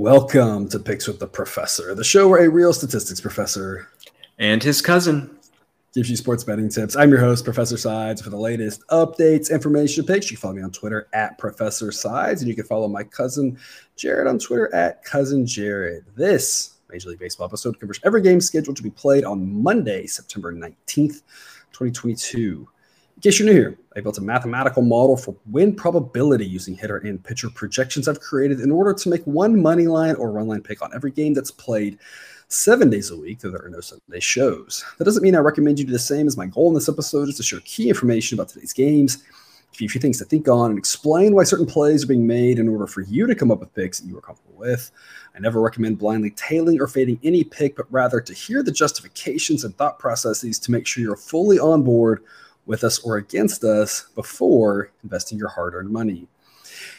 Welcome to Picks with the Professor, the show where a real statistics professor and his cousin gives you sports betting tips. I'm your host, Professor Sides. For the latest updates, information, picks, you can follow me on Twitter at Professor Sides, and you can follow my cousin Jared on Twitter at Cousin Jared. This Major League Baseball episode covers every game scheduled to be played on Monday, September 19th, 2022. In case you're new here, I built a mathematical model for win probability using hitter and pitcher projections I've created in order to make one money line or run line pick on every game that's played seven days a week, though there are no Sunday shows. That doesn't mean I recommend you do the same, as my goal in this episode is to share key information about today's games, give you a few things to think on, and explain why certain plays are being made in order for you to come up with picks that you are comfortable with. I never recommend blindly tailing or fading any pick, but rather to hear the justifications and thought processes to make sure you're fully on board with us or against us before investing your hard earned money.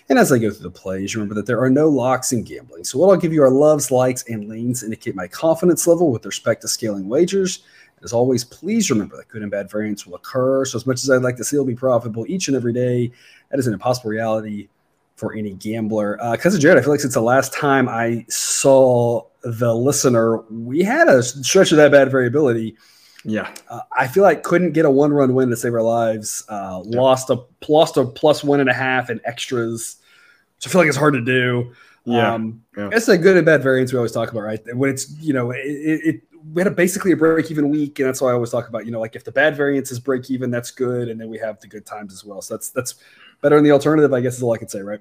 And as I go through the plays, remember that there are no locks in gambling. So, what I'll give you are loves, likes, and leans indicate my confidence level with respect to scaling wagers. As always, please remember that good and bad variance will occur. So, as much as I'd like to see it be profitable each and every day, that is an impossible reality for any gambler. Uh, Cousin Jared, I feel like since the last time I saw the listener, we had a stretch of that bad variability. Yeah, uh, I feel like couldn't get a one run win to save our lives. Uh, yeah. Lost a lost a plus one and a half in extras, which I feel like it's hard to do. Yeah, um, yeah. it's a good and bad variance we always talk about, right? When it's you know it, it we had a basically a break even week, and that's why I always talk about you know like if the bad variance is break even, that's good, and then we have the good times as well. So that's that's better than the alternative, I guess is all I can say, right?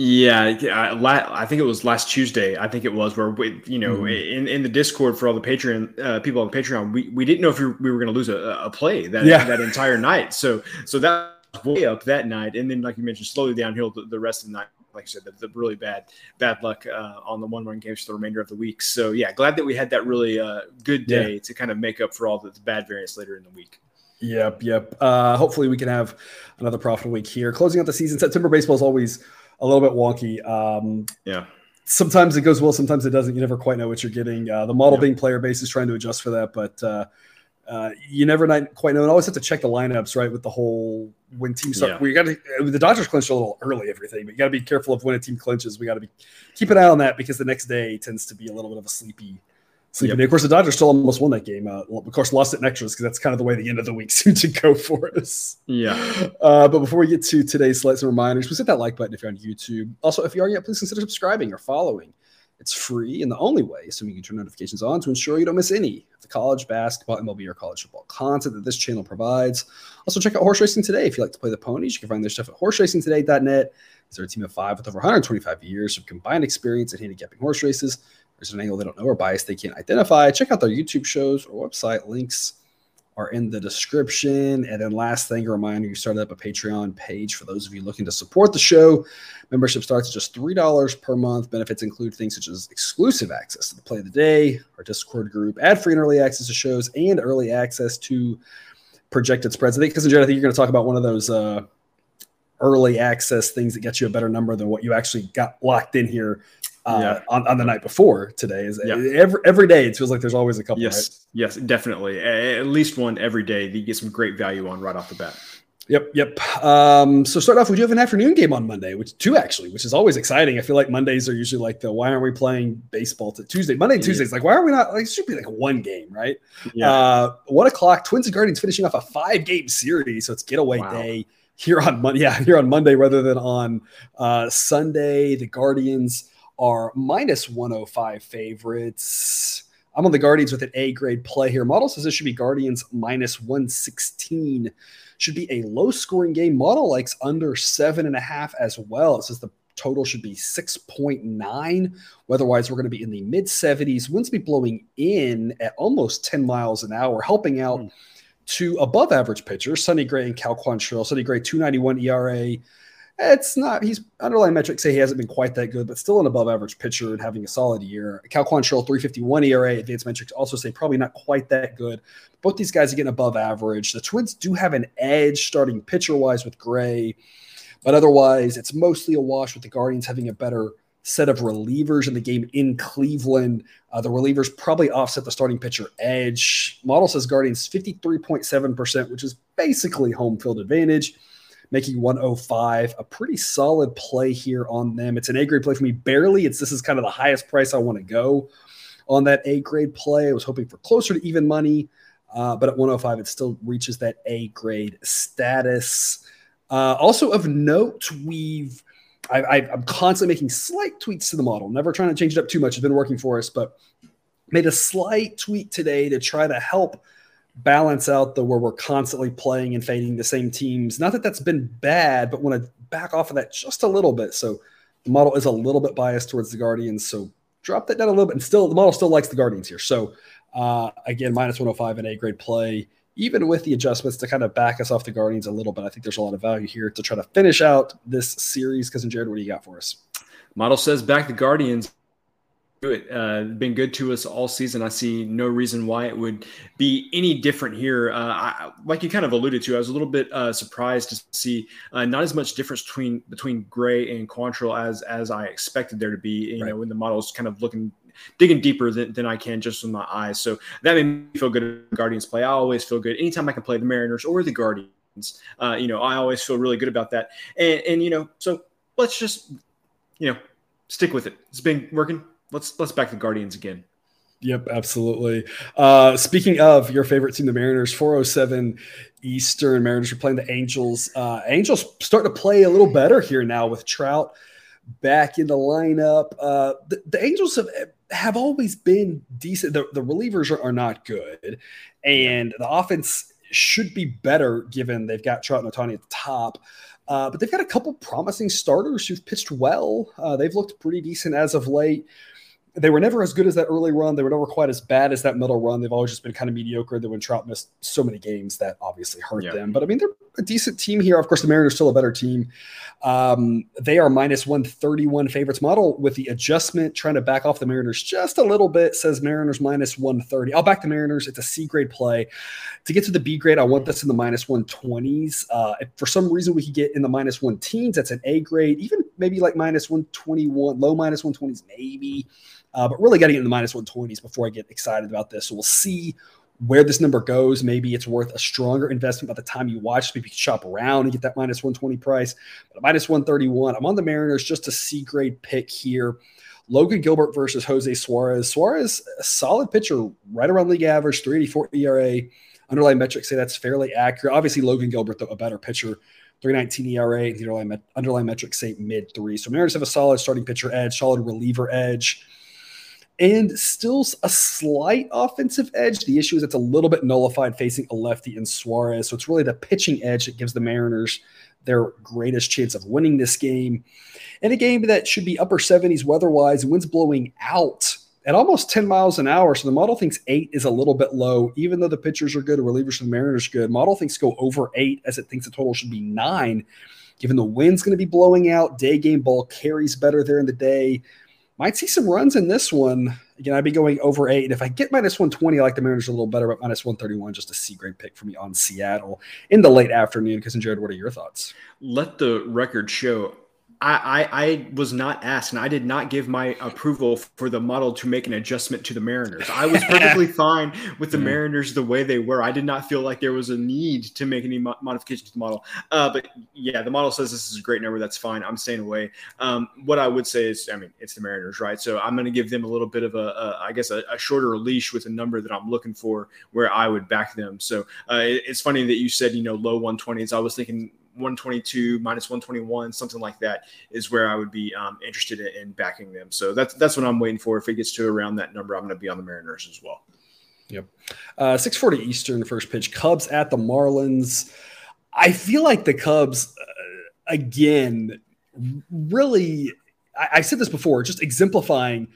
Yeah, I think it was last Tuesday. I think it was where we, you know, mm-hmm. in, in the Discord for all the Patreon uh, people on Patreon, we, we didn't know if we were, going to lose a, a play that yeah. that entire night. So so that way up that night, and then like you mentioned, slowly downhill the, the rest of the night. Like I said, the, the really bad bad luck uh, on the one run games for the remainder of the week. So yeah, glad that we had that really uh, good day yeah. to kind of make up for all the, the bad variance later in the week. Yep, yep. Uh, hopefully, we can have another profitable week here. Closing out the season, September baseball is always a little bit wonky. Um, yeah. Sometimes it goes well, sometimes it doesn't. You never quite know what you're getting. Uh, the model yeah. being player base is trying to adjust for that, but uh, uh, you never quite know. And always have to check the lineups, right? With the whole when teams start, yeah. we got to the Dodgers clinched a little early, everything, but you got to be careful of when a team clinches. We got to be keep an eye on that because the next day tends to be a little bit of a sleepy sleeping yep. Of course, the Dodgers still almost won that game. Uh, of course, lost it in extras because that's kind of the way the end of the week seemed to go for us. Yeah. Uh, but before we get to today's slides and reminders, please hit that like button if you're on YouTube. Also, if you aren't yet, please consider subscribing or following. It's free and the only way, assuming you can turn notifications on to ensure you don't miss any of the college basketball, MLB, or college football content that this channel provides. Also, check out Horse Racing Today if you like to play the ponies. You can find their stuff at horseracingtoday.net. They're a team of five with over 125 years of combined experience in handicapping horse races there's an angle they don't know or bias they can't identify, check out their YouTube shows or website. Links are in the description. And then last thing, a reminder, you started up a Patreon page for those of you looking to support the show. Membership starts at just $3 per month. Benefits include things such as exclusive access to the play of the day, our Discord group, ad-free and early access to shows, and early access to projected spreads. I think, because Jared, I think you're going to talk about one of those uh, early access things that get you a better number than what you actually got locked in here uh, yeah. on, on the night before today. Is yeah. every every day it feels like there's always a couple. Yes, right? yes, definitely. At least one every day that you get some great value on right off the bat. Yep, yep. Um, so start off, we do have an afternoon game on Monday, which two actually, which is always exciting. I feel like Mondays are usually like the why aren't we playing baseball to Tuesday? Monday, yeah. Tuesdays, like why are we not? Like it should be like one game, right? Yeah. Uh, one o'clock. Twins and Guardians finishing off a five game series, so it's getaway wow. day here on Monday. Yeah, here on Monday rather than on uh, Sunday. The Guardians are minus 105 favorites. I'm on the Guardians with an A grade play here. Model says this should be Guardians minus 116. Should be a low scoring game. Model likes under seven and a half as well. It says the total should be 6.9. Otherwise, we're going to be in the mid 70s. Winds be blowing in at almost 10 miles an hour, helping out mm. to above average pitchers. Sonny Gray and Cal Quantrill. Sonny Gray, 291 ERA it's not he's underlying metrics say he hasn't been quite that good, but still an above average pitcher and having a solid year. Cal Quantrill, 351 ERA, advanced metrics also say probably not quite that good. Both these guys are getting above average. The Twins do have an edge starting pitcher wise with Gray, but otherwise it's mostly a wash with the Guardians having a better set of relievers in the game in Cleveland. Uh, the relievers probably offset the starting pitcher edge. Model says Guardians 53.7%, which is basically home field advantage. Making 105. A pretty solid play here on them. It's an A grade play for me, barely. It's this is kind of the highest price I want to go on that A grade play. I was hoping for closer to even money, uh, but at 105, it still reaches that A grade status. Uh, also of note, we've I, am constantly making slight tweaks to the model, never trying to change it up too much. It's been working for us, but made a slight tweak today to try to help balance out the where we're constantly playing and fading the same teams. Not that that's been bad, but want to back off of that just a little bit. So the model is a little bit biased towards the Guardians. So drop that down a little bit. And still, the model still likes the Guardians here. So uh, again, minus 105 and A grade play, even with the adjustments to kind of back us off the Guardians a little bit. I think there's a lot of value here to try to finish out this series. Cousin Jared, what do you got for us? Model says back the Guardians it. Uh, been good to us all season. I see no reason why it would be any different here. Uh, I, like you kind of alluded to, I was a little bit uh, surprised to see uh, not as much difference between between Gray and Quantrill as as I expected there to be. You right. know, when the model's kind of looking digging deeper than, than I can just with my eyes. So that made me feel good. Guardians play. I always feel good anytime I can play the Mariners or the Guardians. Uh, you know, I always feel really good about that. And and you know, so let's just you know stick with it. It's been working let's let's back the Guardians again. Yep, absolutely. Uh, speaking of your favorite team, the Mariners, 407 Eastern Mariners are playing the Angels. Uh, Angels starting to play a little better here now with Trout back in the lineup. Uh, the, the, Angels have have always been decent. The, the relievers are, are, not good, and the offense should be better given they've got Trout and Ohtani at the top. Uh, but they've got a couple promising starters who've pitched well. Uh, they've looked pretty decent as of late they were never as good as that early run. They were never quite as bad as that middle run. They've always just been kind of mediocre. Then when Trout missed so many games, that obviously hurt yeah. them. But I mean, they're a decent team here. Of course, the Mariners still a better team. Um, they are minus 131 favorites model with the adjustment trying to back off the Mariners just a little bit. Says Mariners minus 130. I'll back the Mariners. It's a C grade play. To get to the B grade, I want this in the minus 120s. Uh, if for some reason we could get in the minus one teens, that's an A grade, even maybe like minus 121, low minus 120s, maybe. Uh, but really got to get in the minus 120s before I get excited about this. So we'll see where this number goes. Maybe it's worth a stronger investment by the time you watch. Maybe you can shop around and get that minus 120 price. But minus 131, I'm on the Mariners, just a C grade pick here. Logan Gilbert versus Jose Suarez. Suarez, a solid pitcher, right around league average, 384 ERA. Underlying metrics say that's fairly accurate. Obviously, Logan Gilbert, though, a better pitcher. 319 ERA, the underlying, underlying metrics say mid three. So Mariners have a solid starting pitcher edge, solid reliever edge and still a slight offensive edge. The issue is it's a little bit nullified facing a lefty in Suarez. So it's really the pitching edge that gives the Mariners their greatest chance of winning this game. In a game that should be upper 70s weather-wise, winds blowing out at almost 10 miles an hour. So the model thinks eight is a little bit low, even though the pitchers are good, relievers for the Mariners good. Model thinks go over eight as it thinks the total should be nine. Given the wind's going to be blowing out, day game ball carries better there in the day might see some runs in this one. Again, I'd be going over eight. And if I get minus 120, I like the Mariners a little better, but minus 131, just a C grade pick for me on Seattle in the late afternoon. Because, Jared, what are your thoughts? Let the record show I, I, I was not asked, and I did not give my approval for the model to make an adjustment to the Mariners. I was perfectly fine with the Mariners the way they were. I did not feel like there was a need to make any mo- modifications to the model. Uh, but yeah, the model says this is a great number. That's fine. I'm staying away. Um, what I would say is, I mean, it's the Mariners, right? So I'm going to give them a little bit of a, a I guess, a, a, shorter leash with a number that I'm looking for where I would back them. So uh, it, it's funny that you said, you know, low 120s. I was thinking 122 minus 121 something like that is where i would be um, interested in, in, backing them. So that's that's what i'm waiting for. If it gets to around that number i'm going to be on the mariners as well. Yep. Uh, 640 eastern first pitch cubs at the marlins. I feel like the cubs uh, again really I, I said this before just exemplifying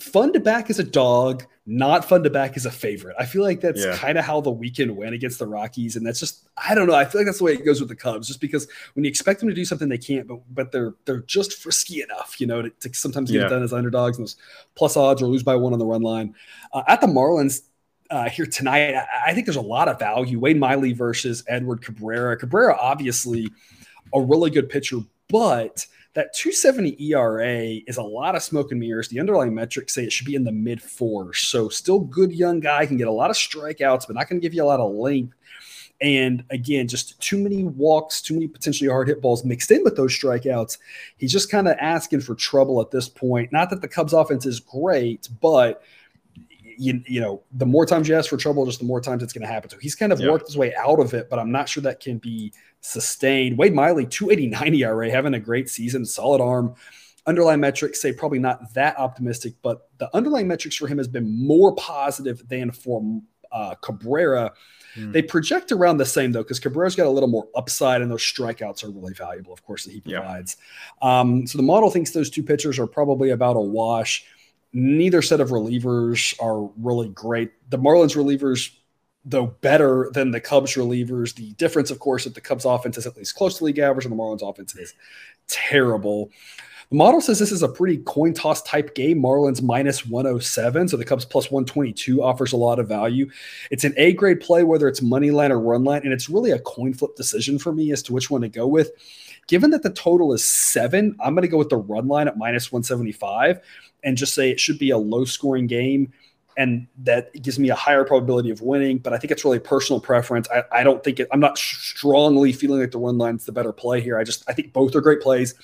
fun to back as a dog, not fun to back as a favorite. I feel like that's yeah. kind of how the weekend went against the Rockies, and that's just I don't know. I feel like that's the way it goes with the Cubs, just because when you expect them to do something they can't, but but they're they're just frisky enough, you know, to, to sometimes get yeah. it done as underdogs and those plus odds or lose by one on the run line. Uh, at the Marlins. Uh, here tonight, I, I think there's a lot of value. Wade Miley versus Edward Cabrera. Cabrera, obviously, a really good pitcher, but that 270 ERA is a lot of smoke and mirrors. The underlying metrics say it should be in the mid fours. So still good young guy, can get a lot of strikeouts, but not going to give you a lot of length. And again, just too many walks, too many potentially hard hit balls mixed in with those strikeouts. He's just kind of asking for trouble at this point. Not that the Cubs offense is great, but you, you know, the more times you ask for trouble, just the more times it's going to happen. So he's kind of yep. worked his way out of it, but I'm not sure that can be sustained. Wade Miley, 289 ERA, having a great season, solid arm. Underlying metrics say probably not that optimistic, but the underlying metrics for him has been more positive than for uh, Cabrera. Hmm. They project around the same though, because Cabrera's got a little more upside, and those strikeouts are really valuable, of course, that he provides. Yeah. Um, so the model thinks those two pitchers are probably about a wash. Neither set of relievers are really great. The Marlins relievers, though better than the Cubs relievers, the difference, of course, that the Cubs offense is at least close to league average, and the Marlins offense is terrible. The model says this is a pretty coin toss type game. Marlins minus 107. So the Cubs plus 122 offers a lot of value. It's an A grade play, whether it's money line or run line. And it's really a coin flip decision for me as to which one to go with. Given that the total is seven, I'm going to go with the run line at minus 175 and just say it should be a low scoring game and that gives me a higher probability of winning. But I think it's really personal preference. I, I don't think it, I'm not strongly feeling like the run line's the better play here. I just I think both are great plays.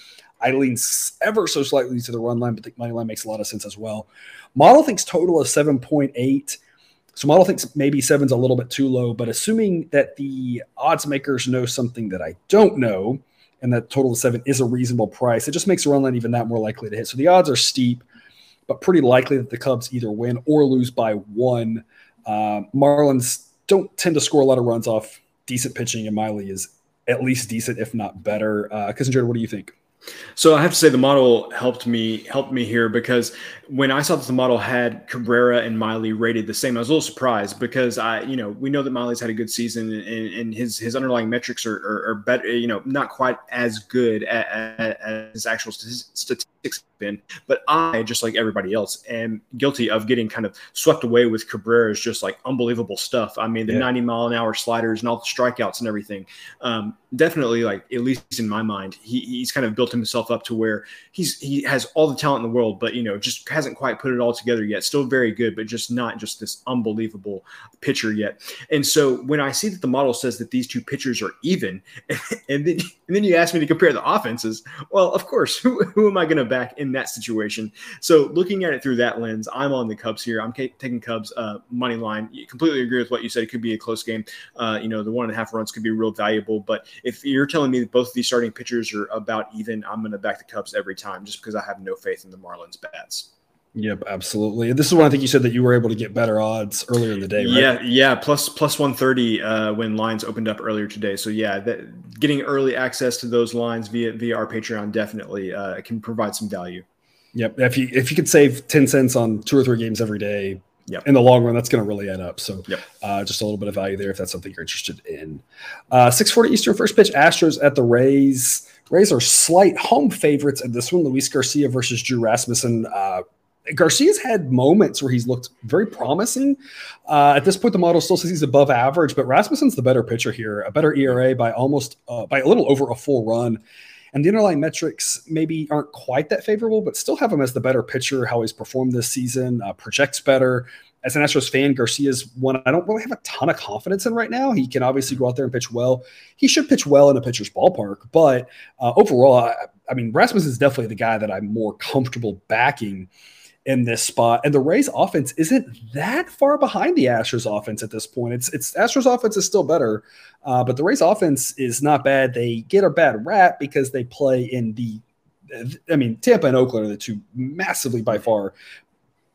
I lean ever so slightly to the run line, but the money line makes a lot of sense as well. Model thinks total is 7.8. So model thinks maybe seven's a little bit too low, but assuming that the odds makers know something that I don't know, and that total of seven is a reasonable price, it just makes the run line even that more likely to hit. So the odds are steep, but pretty likely that the Cubs either win or lose by one. Uh, Marlins don't tend to score a lot of runs off decent pitching, and Miley is at least decent, if not better. Uh, Kissinger, what do you think? So I have to say the model helped me helped me here because when I saw that the model had Cabrera and Miley rated the same, I was a little surprised because I, you know, we know that Miley's had a good season and, and his his underlying metrics are, are, are, better, you know, not quite as good as, as actual statistics been. But I, just like everybody else, am guilty of getting kind of swept away with Cabrera's just like unbelievable stuff. I mean, the yeah. 90 mile an hour sliders and all the strikeouts and everything. Um, definitely, like at least in my mind, he, he's kind of built himself up to where he's he has all the talent in the world, but you know, just hasn't quite put it all together yet. Still very good, but just not just this unbelievable pitcher yet. And so when I see that the model says that these two pitchers are even, and then and then you ask me to compare the offenses, well, of course, who, who am I going to back in that situation? So looking at it through that lens, I'm on the Cubs here. I'm taking Cubs uh, money line. Completely agree with what you said. It could be a close game. Uh, you know, the one and a half runs could be real valuable. But if you're telling me that both of these starting pitchers are about even, I'm going to back the Cubs every time just because I have no faith in the Marlins bats. Yep, absolutely. This is when I think you said that you were able to get better odds earlier in the day, right? Yeah, yeah, plus plus one thirty uh, when lines opened up earlier today. So yeah, that, getting early access to those lines via via our Patreon definitely uh, can provide some value. Yep, if you if you could save ten cents on two or three games every day, Yep. In the long run, that's going to really add up. So, yep. uh, just a little bit of value there if that's something you're interested in. Uh, 640 Eastern first pitch, Astros at the Rays. Rays are slight home favorites in this one. Luis Garcia versus Drew Rasmussen. Uh, Garcia's had moments where he's looked very promising. Uh, at this point, the model still says he's above average, but Rasmussen's the better pitcher here, a better ERA by almost uh, by a little over a full run. And the underlying metrics maybe aren't quite that favorable, but still have him as the better pitcher. How he's performed this season uh, projects better. As an Astros fan, Garcia's one I don't really have a ton of confidence in right now. He can obviously go out there and pitch well. He should pitch well in a pitcher's ballpark, but uh, overall, I, I mean, Rasmus is definitely the guy that I'm more comfortable backing in this spot. And the Rays offense isn't that far behind the Astros offense at this point. It's it's Astros offense is still better, uh, but the Rays offense is not bad. They get a bad rap because they play in the I mean, Tampa and Oakland are the two massively by far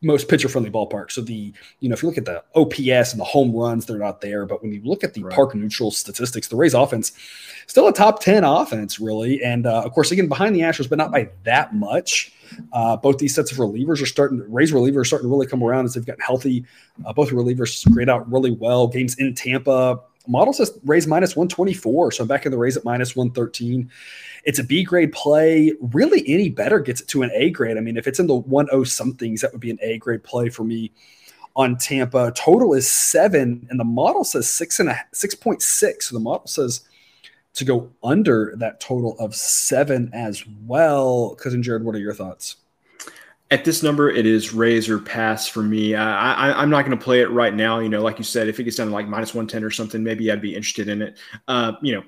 most pitcher friendly ballparks. So the you know if you look at the OPS and the home runs, they're not there. But when you look at the right. park neutral statistics, the Rays offense still a top ten offense really, and uh, of course again behind the Astros, but not by that much. Uh, both these sets of relievers are starting. To Rays relievers are starting to really come around as they've gotten healthy. Uh, both relievers grade out really well. Games in Tampa. Model says Rays minus 124. So I'm back in the Rays at minus 113. It's a B grade play. Really, any better gets it to an A grade. I mean, if it's in the 10 somethings, that would be an A grade play for me on Tampa. Total is seven, and the model says six and a six point six. So the model says to go under that total of seven as well. Cousin Jared, what are your thoughts? At this number, it is Rays or pass for me. I, am not going to play it right now. You know, like you said, if it gets down to like minus 110 or something, maybe I'd be interested in it. Uh, you know,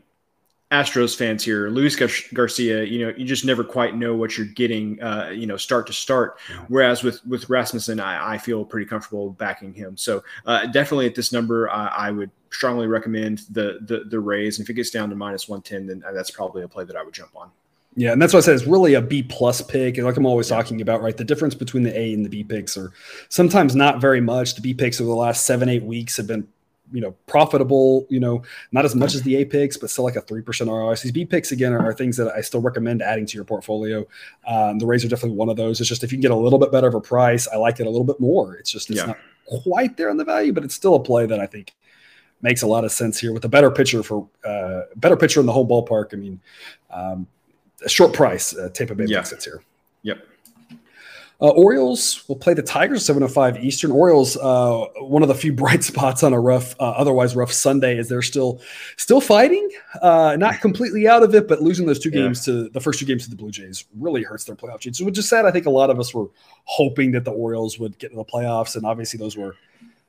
Astros fans here, Luis Garcia, you know, you just never quite know what you're getting, uh, you know, start to start. Whereas with with Rasmussen, I, I, feel pretty comfortable backing him. So uh, definitely at this number, I, I would strongly recommend the, the the Rays. And if it gets down to minus one ten, then that's probably a play that I would jump on. Yeah, and that's what I said. It's really a B plus pick, and like I'm always talking about, right? The difference between the A and the B picks are sometimes not very much. The B picks over the last seven, eight weeks have been you know profitable you know not as much as the a picks but still like a 3% roi these b picks again are, are, things that i still recommend adding to your portfolio um, the rays are definitely one of those it's just if you can get a little bit better of a price i like it a little bit more it's just it's yeah. not quite there on the value but it's still a play that i think makes a lot of sense here with a better pitcher for uh better pitcher in the whole ballpark i mean um, a short price uh, tampa bay yeah. makes sense here yep uh, Orioles will play the Tigers 7:05 Eastern. Orioles, uh, one of the few bright spots on a rough, uh, otherwise rough Sunday, is they're still still fighting, uh, not completely out of it, but losing those two yeah. games to the first two games to the Blue Jays really hurts their playoff chances. Which is sad. I think a lot of us were hoping that the Orioles would get to the playoffs, and obviously those were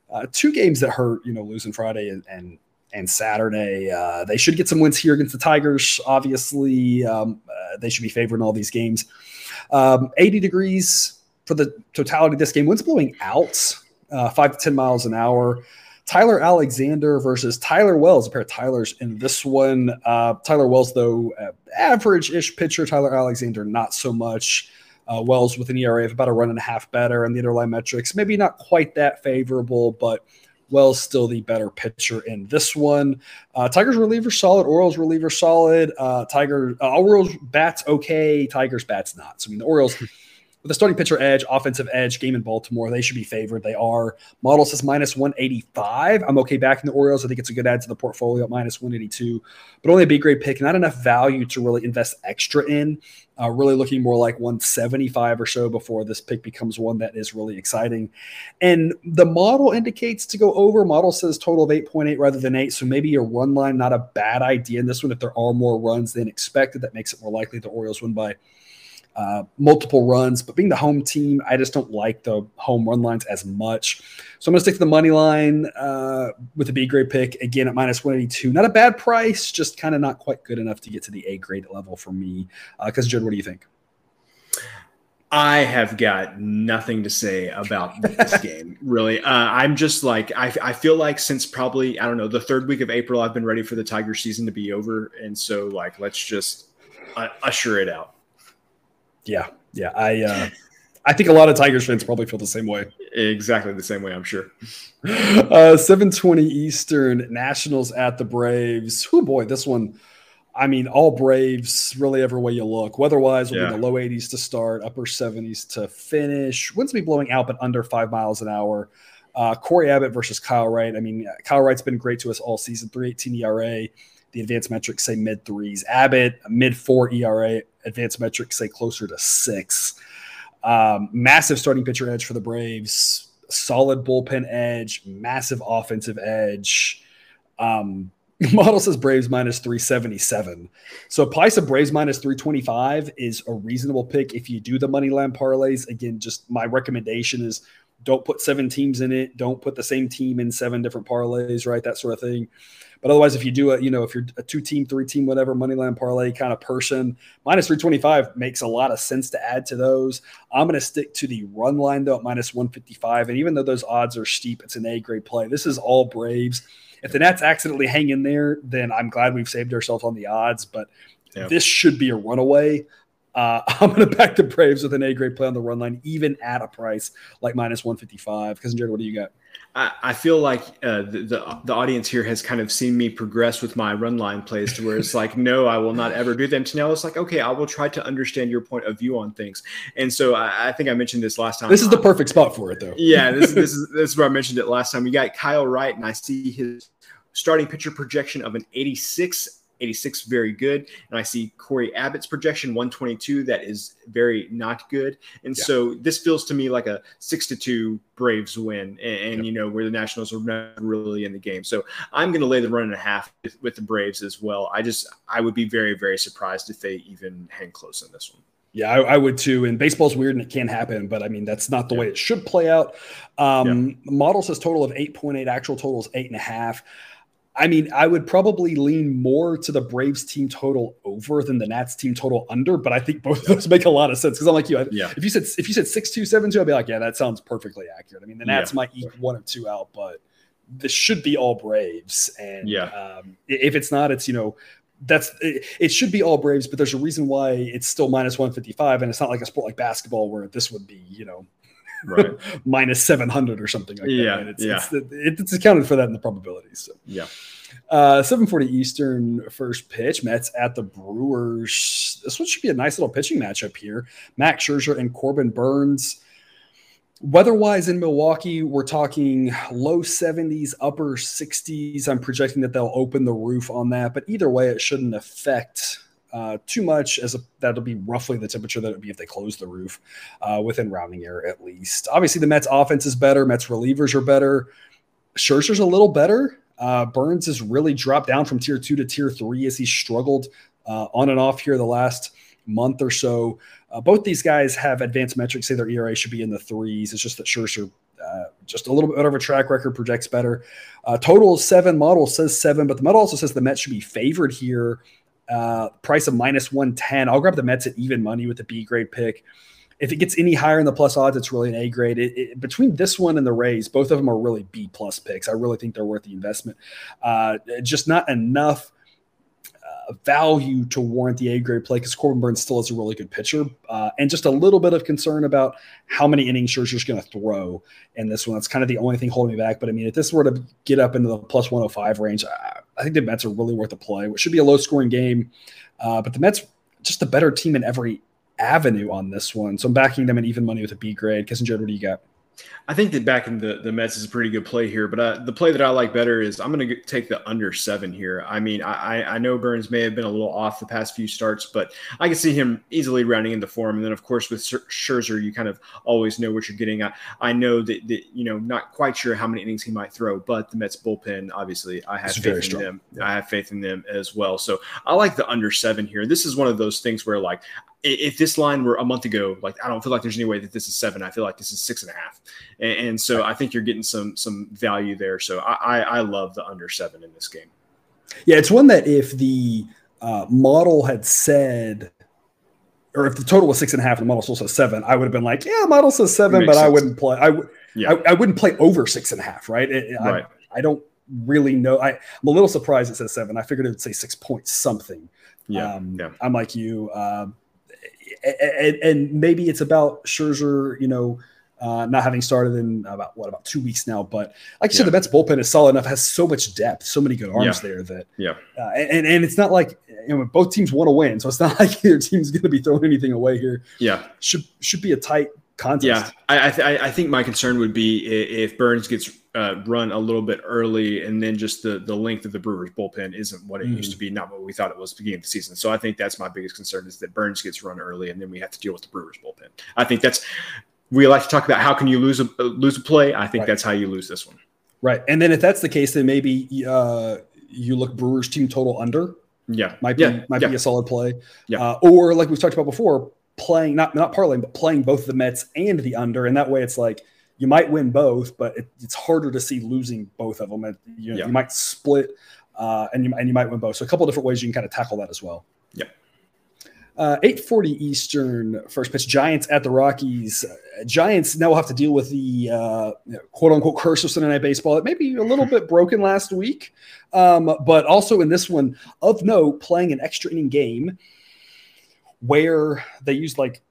uh, two games that hurt. You know, losing Friday and, and and Saturday. Uh, they should get some wins here against the Tigers. Obviously, um, uh, they should be favored in all these games. Um, 80 degrees for the totality of this game, wind's blowing out uh, five to 10 miles an hour. Tyler Alexander versus Tyler Wells, a pair of Tylers in this one. Uh, Tyler Wells, though, average ish pitcher. Tyler Alexander, not so much. Uh, Wells with an ERA of about a run and a half better, and the underlying metrics maybe not quite that favorable, but Wells still the better pitcher in this one. Uh, Tigers reliever solid, Orioles reliever solid. Uh, Tiger uh, Orioles bats okay, Tigers bats not. So I mean the Orioles with a starting pitcher edge, offensive edge, game in Baltimore, they should be favored. They are. Model says minus 185. I'm okay backing the Orioles. I think it's a good add to the portfolio at minus 182, but only a B grade pick. Not enough value to really invest extra in. Uh, really looking more like 175 or so before this pick becomes one that is really exciting. And the model indicates to go over. Model says total of 8.8 rather than 8. So maybe a run line, not a bad idea in this one. If there are more runs than expected, that makes it more likely the Orioles win by uh, multiple runs. But being the home team, I just don't like the home run lines as much. So I'm going to stick to the money line uh, with the B grade pick again at minus 182. Not a bad price, just kind of not quite good enough to get to the A grade level for me. Because, uh, Judd, what do you think? I have got nothing to say about this game, really. Uh, I'm just like, I, I feel like since probably, I don't know, the third week of April, I've been ready for the Tiger season to be over. And so, like, let's just uh, usher it out. Yeah, yeah. I uh, I think a lot of Tigers fans probably feel the same way. Exactly the same way, I'm sure. Uh, 720 Eastern, Nationals at the Braves. Oh boy, this one. I mean, all Braves, really every way you look. Weather-wise, will yeah. be in the low 80s to start, upper 70s to finish. Winds be blowing out, but under five miles an hour. Uh, Cory Abbott versus Kyle Wright. I mean, Kyle Wright's been great to us all season. 318 ERA. The advanced metrics say mid threes. Abbott, mid four ERA advanced metrics say closer to six. Um, massive starting pitcher edge for the Braves, solid bullpen edge, massive offensive edge. Um, model says Braves minus 377. So price of Braves minus 325 is a reasonable pick if you do the money line parlays. Again, just my recommendation is don't put seven teams in it. Don't put the same team in seven different parlays, right? That sort of thing. But otherwise, if you do a, you know, if you're a two team, three team, whatever, money line parlay kind of person, minus 325 makes a lot of sense to add to those. I'm going to stick to the run line though at minus 155. And even though those odds are steep, it's an A grade play. This is all Braves. If the Nats accidentally hang in there, then I'm glad we've saved ourselves on the odds. But this should be a runaway. Uh, I'm going to back the Braves with an A grade play on the run line, even at a price like minus 155. Because, Jared, what do you got? I, feel like uh, the, the, the audience here has kind of seen me progress with my run line plays to where it's like, no, I will not ever do them. To now it's like, okay, I will try to understand your point of view on things. And so I, I think I mentioned this last time. This is the perfect spot for it, though. Yeah, this, this is this is where I mentioned it last time. You got Kyle Wright, and I see his starting pitcher projection of an 86 86 very good and i see cory abbott's projection 122 that is very not good and yeah. so this feels to me like a six to two braves win and, and yep. you know where the nationals are not really in the game so i'm going to lay the run and a half with, with, the braves as well i just i would be very very surprised if they even hang close in this one Yeah, I, I, would too. And baseball's weird and it can happen, but I mean that's not the yeah. way it should play out. Um, yeah. Model says total of eight point eight. Actual total is eight and a half. I mean, I would probably lean more to the Braves team total over than the Nats team total under, but I think both of those make a lot of sense because I'm like you. I, yeah. If you said if you said six two seven two, I'd be like, yeah, that sounds perfectly accurate. I mean, the Nats yeah. might eke one or two out, but this should be all Braves. And yeah, um, if it's not, it's you know that's it, it, should be all Braves, but there's a reason why it's still minus 155, and it's not like a sport like basketball where this would be, you know, right. minus 700 or something like yeah, that. It's, yeah. It's, it's, accounted for that in the probabilities. So. Yeah. Uh, 740 Eastern first pitch. Mets at the Brewers. This one should be a nice little pitching matchup here. Max Scherzer and Corbin Burnes. Weather-wise in Milwaukee, we're talking low 70s, upper 60s. I'm projecting that they'll open the roof on that, but either way, it shouldn't affect uh, too much. As a, that'll be roughly the temperature that it'd be if they close the roof, uh, within rounding error at least. Obviously, the Mets' offense is better. Mets relievers are better. Scherzer's a little better. Uh, Burnes has really dropped down from tier two to tier three as he struggled uh, on and off here the last month or so. Uh, both these guys have advanced metrics, say their ERA should be in the threes. It's just that Scherzer, uh, just a little bit better of a track record, projects better. Uh, total seven, model says seven, but the model also says the Mets should be favored here. Uh, price of minus 110. I'll grab the Mets at even money with the B grade pick. If it gets any higher in the plus odds, it's really an A grade. It, it, between this one and the Rays, both of them are really B plus picks. I really think they're worth the investment. Uh, just not enough value to warrant the A grade play because Corbin Burnes still is a really good pitcher, uh, and just a little bit of concern about how many innings Scherzer's going to throw in this one. That's kind of the only thing holding me back. But I mean, if this were to get up into the plus 105 range, I, I think the Mets are really worth a play. It should be a low scoring game, uh, but the Mets just a better team in every avenue on this one. So I'm backing them in even money with a B grade. Kissinger, what do you got? I think that back in the, the Mets is a pretty good play here, but uh, the play that I like better is I'm going to take the under seven here. I mean, I, I know Burnes may have been a little off the past few starts, but I can see him easily rounding into form. And then, of course, with Scherzer, you kind of always know what you're getting. I, I know that, that, you know, not quite sure how many innings he might throw, but the Mets bullpen, obviously, I have it's faith in strong. them. Yeah. I have faith in them as well. So I like the under seven here. This is one of those things where, like, if this line were a month ago, like I don't feel like there's any way that this is seven. I feel like this is six and a half, and, and so I think you're getting some some value there. So I, I, I love the under seven in this game. Yeah, it's one that if the uh, model had said, or if the total was six and a half and the model still says seven, I would have been like, yeah, model says seven, but sense. I wouldn't play. I would. Yeah. I, I, wouldn't play over six and a half. Right. It, right. I, I don't really know. I, I'm a little surprised it says seven. I figured it would say six point something. Yeah. Um, yeah. I'm like you. Uh, and, and, maybe it's about Scherzer, you know, uh, not having started in about what about two weeks now. But like you yeah. said, the Mets bullpen is solid enough, has so much depth, so many good arms yeah. there that yeah. Uh, and and it's not like you know both teams want to win, so it's not like either team's going to be throwing anything away here. Yeah, should should be a tight contest. Yeah, I I, th- I think my concern would be if Burnes gets uh, run a little bit early, and then just the the length of the Brewers bullpen isn't what it mm. used to be, not what we thought it was at the beginning of the season. So I think that's my biggest concern is that Burnes gets run early, and then we have to deal with the Brewers bullpen. I think that's we like to talk about how can you lose a lose a play. I think right. that's how you lose this one. Right, and then if that's the case, then maybe uh, you look Brewers team total under. Yeah, might be yeah. might yeah. be a solid play. Yeah, uh, or like we've talked about before, playing not not parlaying, but playing both the Mets and the under, and that way it's like you might win both, but it, it's harder to see losing both of them. And, you, know, yeah. you might split, uh, and you and you might win both. So a couple different ways you can kind of tackle that as well. Yeah. Uh, 840 Eastern first pitch. Giants at the Rockies. Uh, Giants now will have to deal with the uh, quote unquote curse of Sunday Night Baseball. It may be a little bit broken last week, um, but also in this one, of note, playing an extra inning game where they used like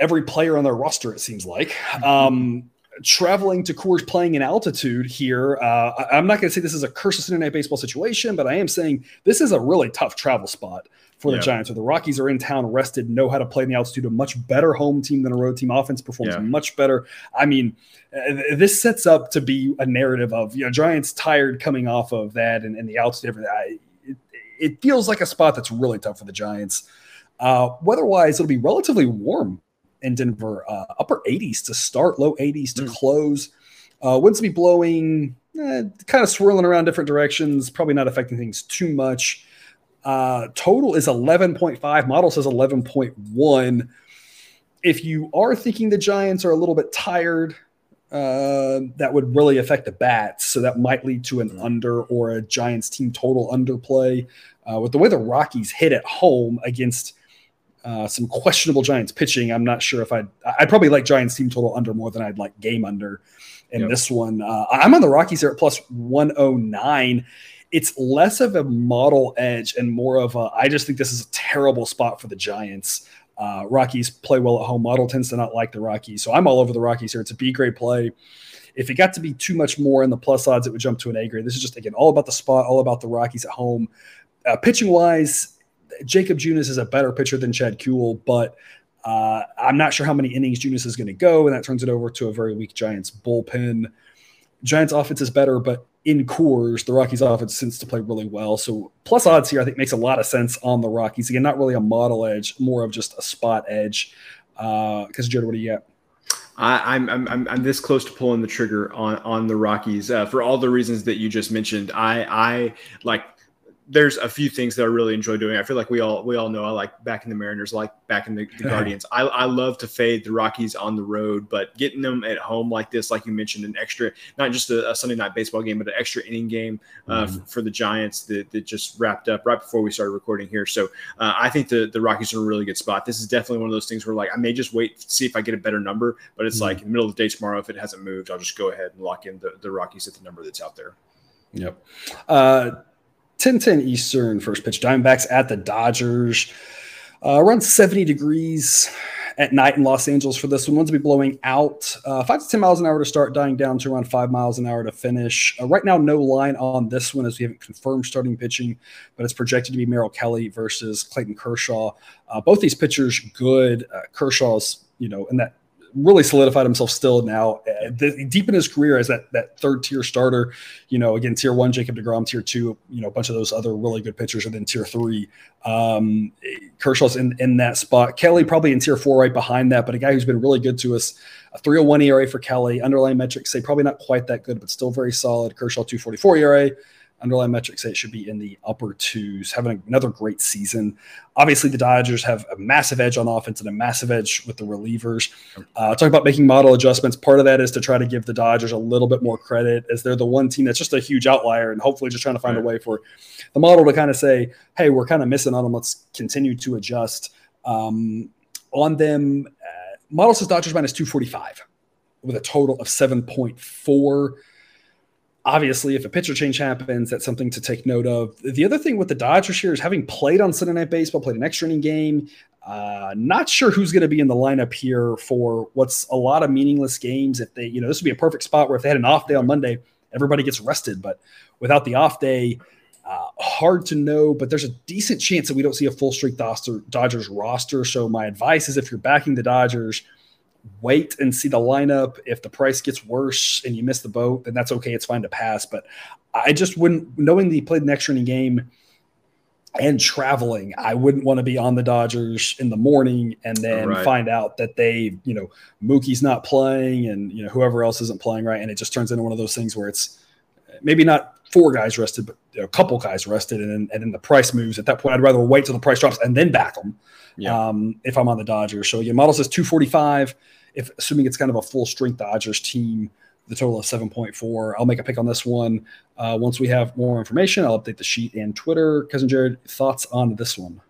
every player on their roster, it seems like. Um, traveling to Coors playing in altitude here. Uh, I, am not going to say this is a curse of Sunday Night Baseball situation, but I am saying this is a really tough travel spot for the yeah. Giants. Or the Rockies are in town, rested, know how to play in the altitude. A much better home team than a road team. Offense performs yeah. much better. I mean, uh, this sets up to be a narrative of you know Giants tired coming off of that and, and the altitude. I, it, it, feels like a spot that's really tough for the Giants. Uh, weather-wise, it'll be relatively warm in Denver, uh, upper 80s to start, low 80s to mm. close. Uh, winds be blowing, eh, kind of swirling around different directions, probably not affecting things too much. Uh, total is 11.5. Model says 11.1. if you are thinking the Giants are a little bit tired, uh, that would really affect the bats. So that might lead to an under or a Giants team total underplay. Uh, with the way the Rockies hit at home against uh, some questionable Giants pitching, I'm not sure if I'd I'd probably like Giants team total under more than I'd like game under in yep. this one. Uh, I'm on the Rockies here at plus 109. It's less of a model edge and more of a. I just think this is a terrible spot for the Giants. Uh, Rockies play well at home. Model tends to not like the Rockies, so I'm all over the Rockies here. It's a B grade play. If it got to be too much more in the plus odds, it would jump to an A grade. This is just again all about the spot, all about the Rockies at home. Uh, pitching wise, Jakob Junis is a better pitcher than Chad Kuhl, but uh, I'm not sure how many innings Junis is going to go, and that turns it over to a very weak Giants bullpen. Giants offense is better, but in Coors, the Rockies offense seems to play really well. So plus odds here, I think makes a lot of sense on the Rockies. Again, not really a model edge, more of just a spot edge. Because uh, Jared, what do you got? I, am I'm, I'm I'm this close to pulling the trigger on on the Rockies uh, for all the reasons that you just mentioned. I I like there's a few things that I really enjoy doing. I feel like we all we all know I like back in the Mariners, like back in the, the Guardians. I, I love to fade the Rockies on the road, but getting them at home like this, like you mentioned, an extra not just a, a Sunday night baseball game, but an extra inning game uh, mm-hmm. f- for the Giants that, that just wrapped up right before we started recording here. So uh, I think the the Rockies are in a really good spot. This is definitely one of those things where like I may just wait to see if I get a better number, but it's mm-hmm. like in the middle of the day tomorrow if it hasn't moved, I'll just go ahead and lock in the, the Rockies at the number that's out there. Yep. Uh, 10 10 Eastern, first pitch. Diamondbacks at the Dodgers. Uh, around 70 degrees at night in Los Angeles for this one. One's be blowing out uh, five to 10 miles an hour to start, dying down to around five miles an hour to finish. Uh, right now, no line on this one as we haven't confirmed starting pitching, but it's projected to be Merrill Kelly versus Clayton Kershaw. Uh, both these pitchers good. Uh, Kershaw's, you know, in that really solidified himself still now uh, the, deep in his career as that that third tier starter. You know, again, tier one, Jacob DeGrom, tier two, you know, a bunch of those other really good pitchers, and then tier three. Um, Kershaw's in, in that spot. Kelly probably in tier four right behind that, but a guy who's been really good to us. A 301 ERA for Kelly. Underlying metrics say probably not quite that good, but still very solid. Kershaw 244 ERA underlying metrics say it should be in the upper twos, having another great season. Obviously, the Dodgers have a massive edge on offense and a massive edge with the relievers. Uh, talk about making model adjustments. Part of that is to try to give the Dodgers a little bit more credit as they're the one team that's just a huge outlier and hopefully just trying to find right. a way for the model to kind of say, hey, we're kind of missing on them. Let's continue to adjust. Um, on them, uh, model says Dodgers minus 245 with a total of 7.4 obviously, if a pitcher change happens, that's something to take note of. The other thing with the Dodgers here is having played on Sunday Night Baseball, played an extra inning game. Uh, not sure who's going to be in the lineup here for what's a lot of meaningless games. If they, you know, this would be a perfect spot where if they had an off day on Monday, everybody gets rested. But without the off day, uh, hard to know. But there's a decent chance that we don't see a full strength Dodgers roster. So my advice is if you're backing the Dodgers – wait and see the lineup. If the price gets worse and you miss the boat, then that's okay. It's fine to pass. But I just wouldn't, knowing that he played an extra inning game and traveling, I wouldn't want to be on the Dodgers in the morning and then right. find out that they, you know, Mookie's not playing and, you know, whoever else isn't playing right. And it just turns into one of those things where it's maybe not four guys rested, but a couple guys rested. And then, and then the price moves at that point. I'd rather wait till the price drops and then back them. Yeah. Um, if I'm on the Dodgers. So your model says 245 if assuming it's kind of a full strength Dodgers team, the total of 7.4. I'll make a pick on this one. Uh, once we have more information, I'll update the sheet and Twitter. Cousin Jared, thoughts on this one?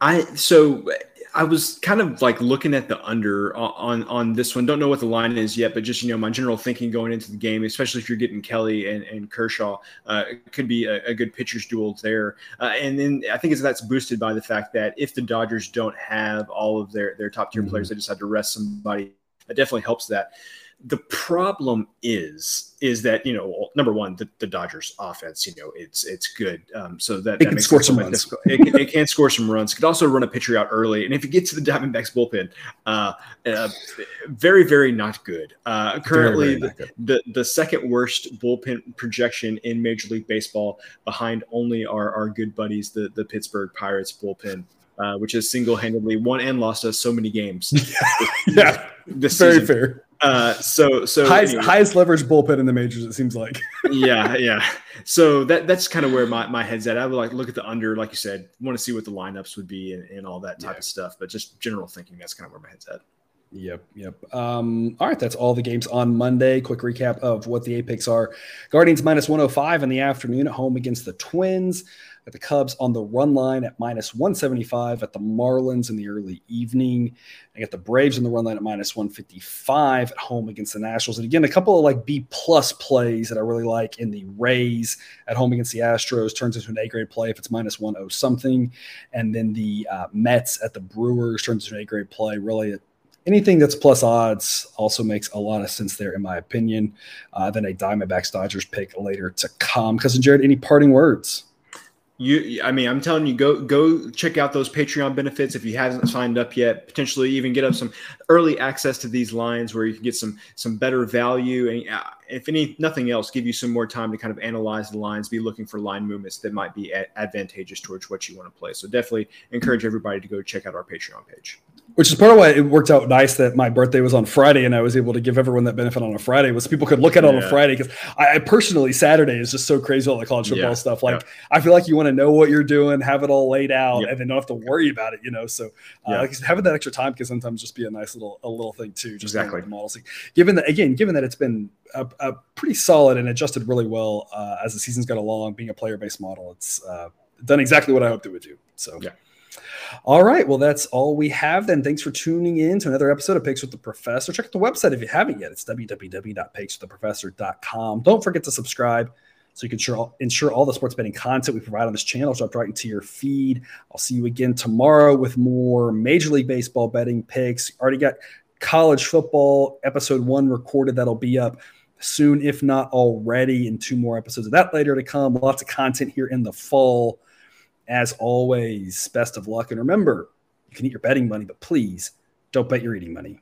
I so I was kind of like looking at the under on on this one. Don't know what the line is yet, but just you know my general thinking going into the game, especially if you're getting Kelly and, and Kershaw, uh, could be a, a, good pitchers duel there. Uh, and then I think that's boosted by the fact that if the Dodgers don't have all of their their top tier mm-hmm. players, they just had to rest somebody. That definitely helps that the problem is is that you know number one the, the Dodgers offense you know it's it's good um, so that, it that can score some runs it, it, can score some runs could also run a pitcher out early and if you get to the Diamondbacks bullpen uh, uh, very very not good uh, currently very, very good. The, the, the second worst bullpen projection in Major League Baseball behind only our our good buddies the the Pittsburgh Pirates bullpen uh, which has single-handedly won and lost us so many games. yeah, this very season. fair. Uh, so so highest, anyway. highest leverage bullpen in the majors. It seems like. yeah, yeah. So that that's kind of where my, my head's at. I would like look at the under, like you said, want to see what the lineups would be and, and all that type yeah. of stuff. But just general thinking, that's kind of where my head's at. Yep, yep. Um, all right, that's all the games on Monday. Quick recap of what the Apex are: Guardians minus 105 in the afternoon at home against the Twins. At the Cubs on the run line at minus 175 at the Marlins in the early evening. I got the Braves on the run line at minus 155 at home against the Nationals. And again, a couple of like B plus plays that I really like in the Rays at home against the Astros turns into an A grade play if it's minus 10 something. And then the uh, Mets at the Brewers turns into an A grade play. Really, anything that's plus odds also makes a lot of sense there, in my opinion. Uh, then a Diamondbacks Dodgers pick later to come. Cousin Jared, any parting words? you i mean i'm telling you go go check out those patreon benefits if you haven't signed up yet potentially even get up some early access to these lines where you can get some some better value and uh, if any nothing else give you some more time to kind of analyze the lines be looking for line movements that might be advantageous towards what you want to play so definitely encourage everybody to go check out our patreon page which is part of why it worked out nice that my birthday was on Friday and I was able to give everyone that benefit on a Friday was people could look at it yeah. on a Friday because I, I, personally Saturday is just so crazy all the college football yeah. stuff. Like yeah. I feel like you want to know what you're doing, have it all laid out, and then don't have to worry about it. You know, so uh, like having that extra time can sometimes just be a nice little a little thing too. Just exactly the models. Given that again, given that it's been a, a pretty solid and adjusted really well uh, as the season's got along, being a player based model, it's uh, done exactly what I hoped it would do. So yeah. All right. Well, that's all we have then. Thanks for tuning in to another episode of Picks with the Professor. Check out the website if you haven't yet. It's www.pickswiththeprofessor.com. Don't forget to subscribe so you can ensure, ensure all the sports betting content we provide on this channel dropped right into your feed. I'll see you again tomorrow with more Major League Baseball betting picks. Already got college football episode one recorded. That'll be up soon, if not already, and two more episodes of that later to come. Lots of content here in the fall. As always, best of luck. And remember, you can eat your betting money, but please don't bet your eating money.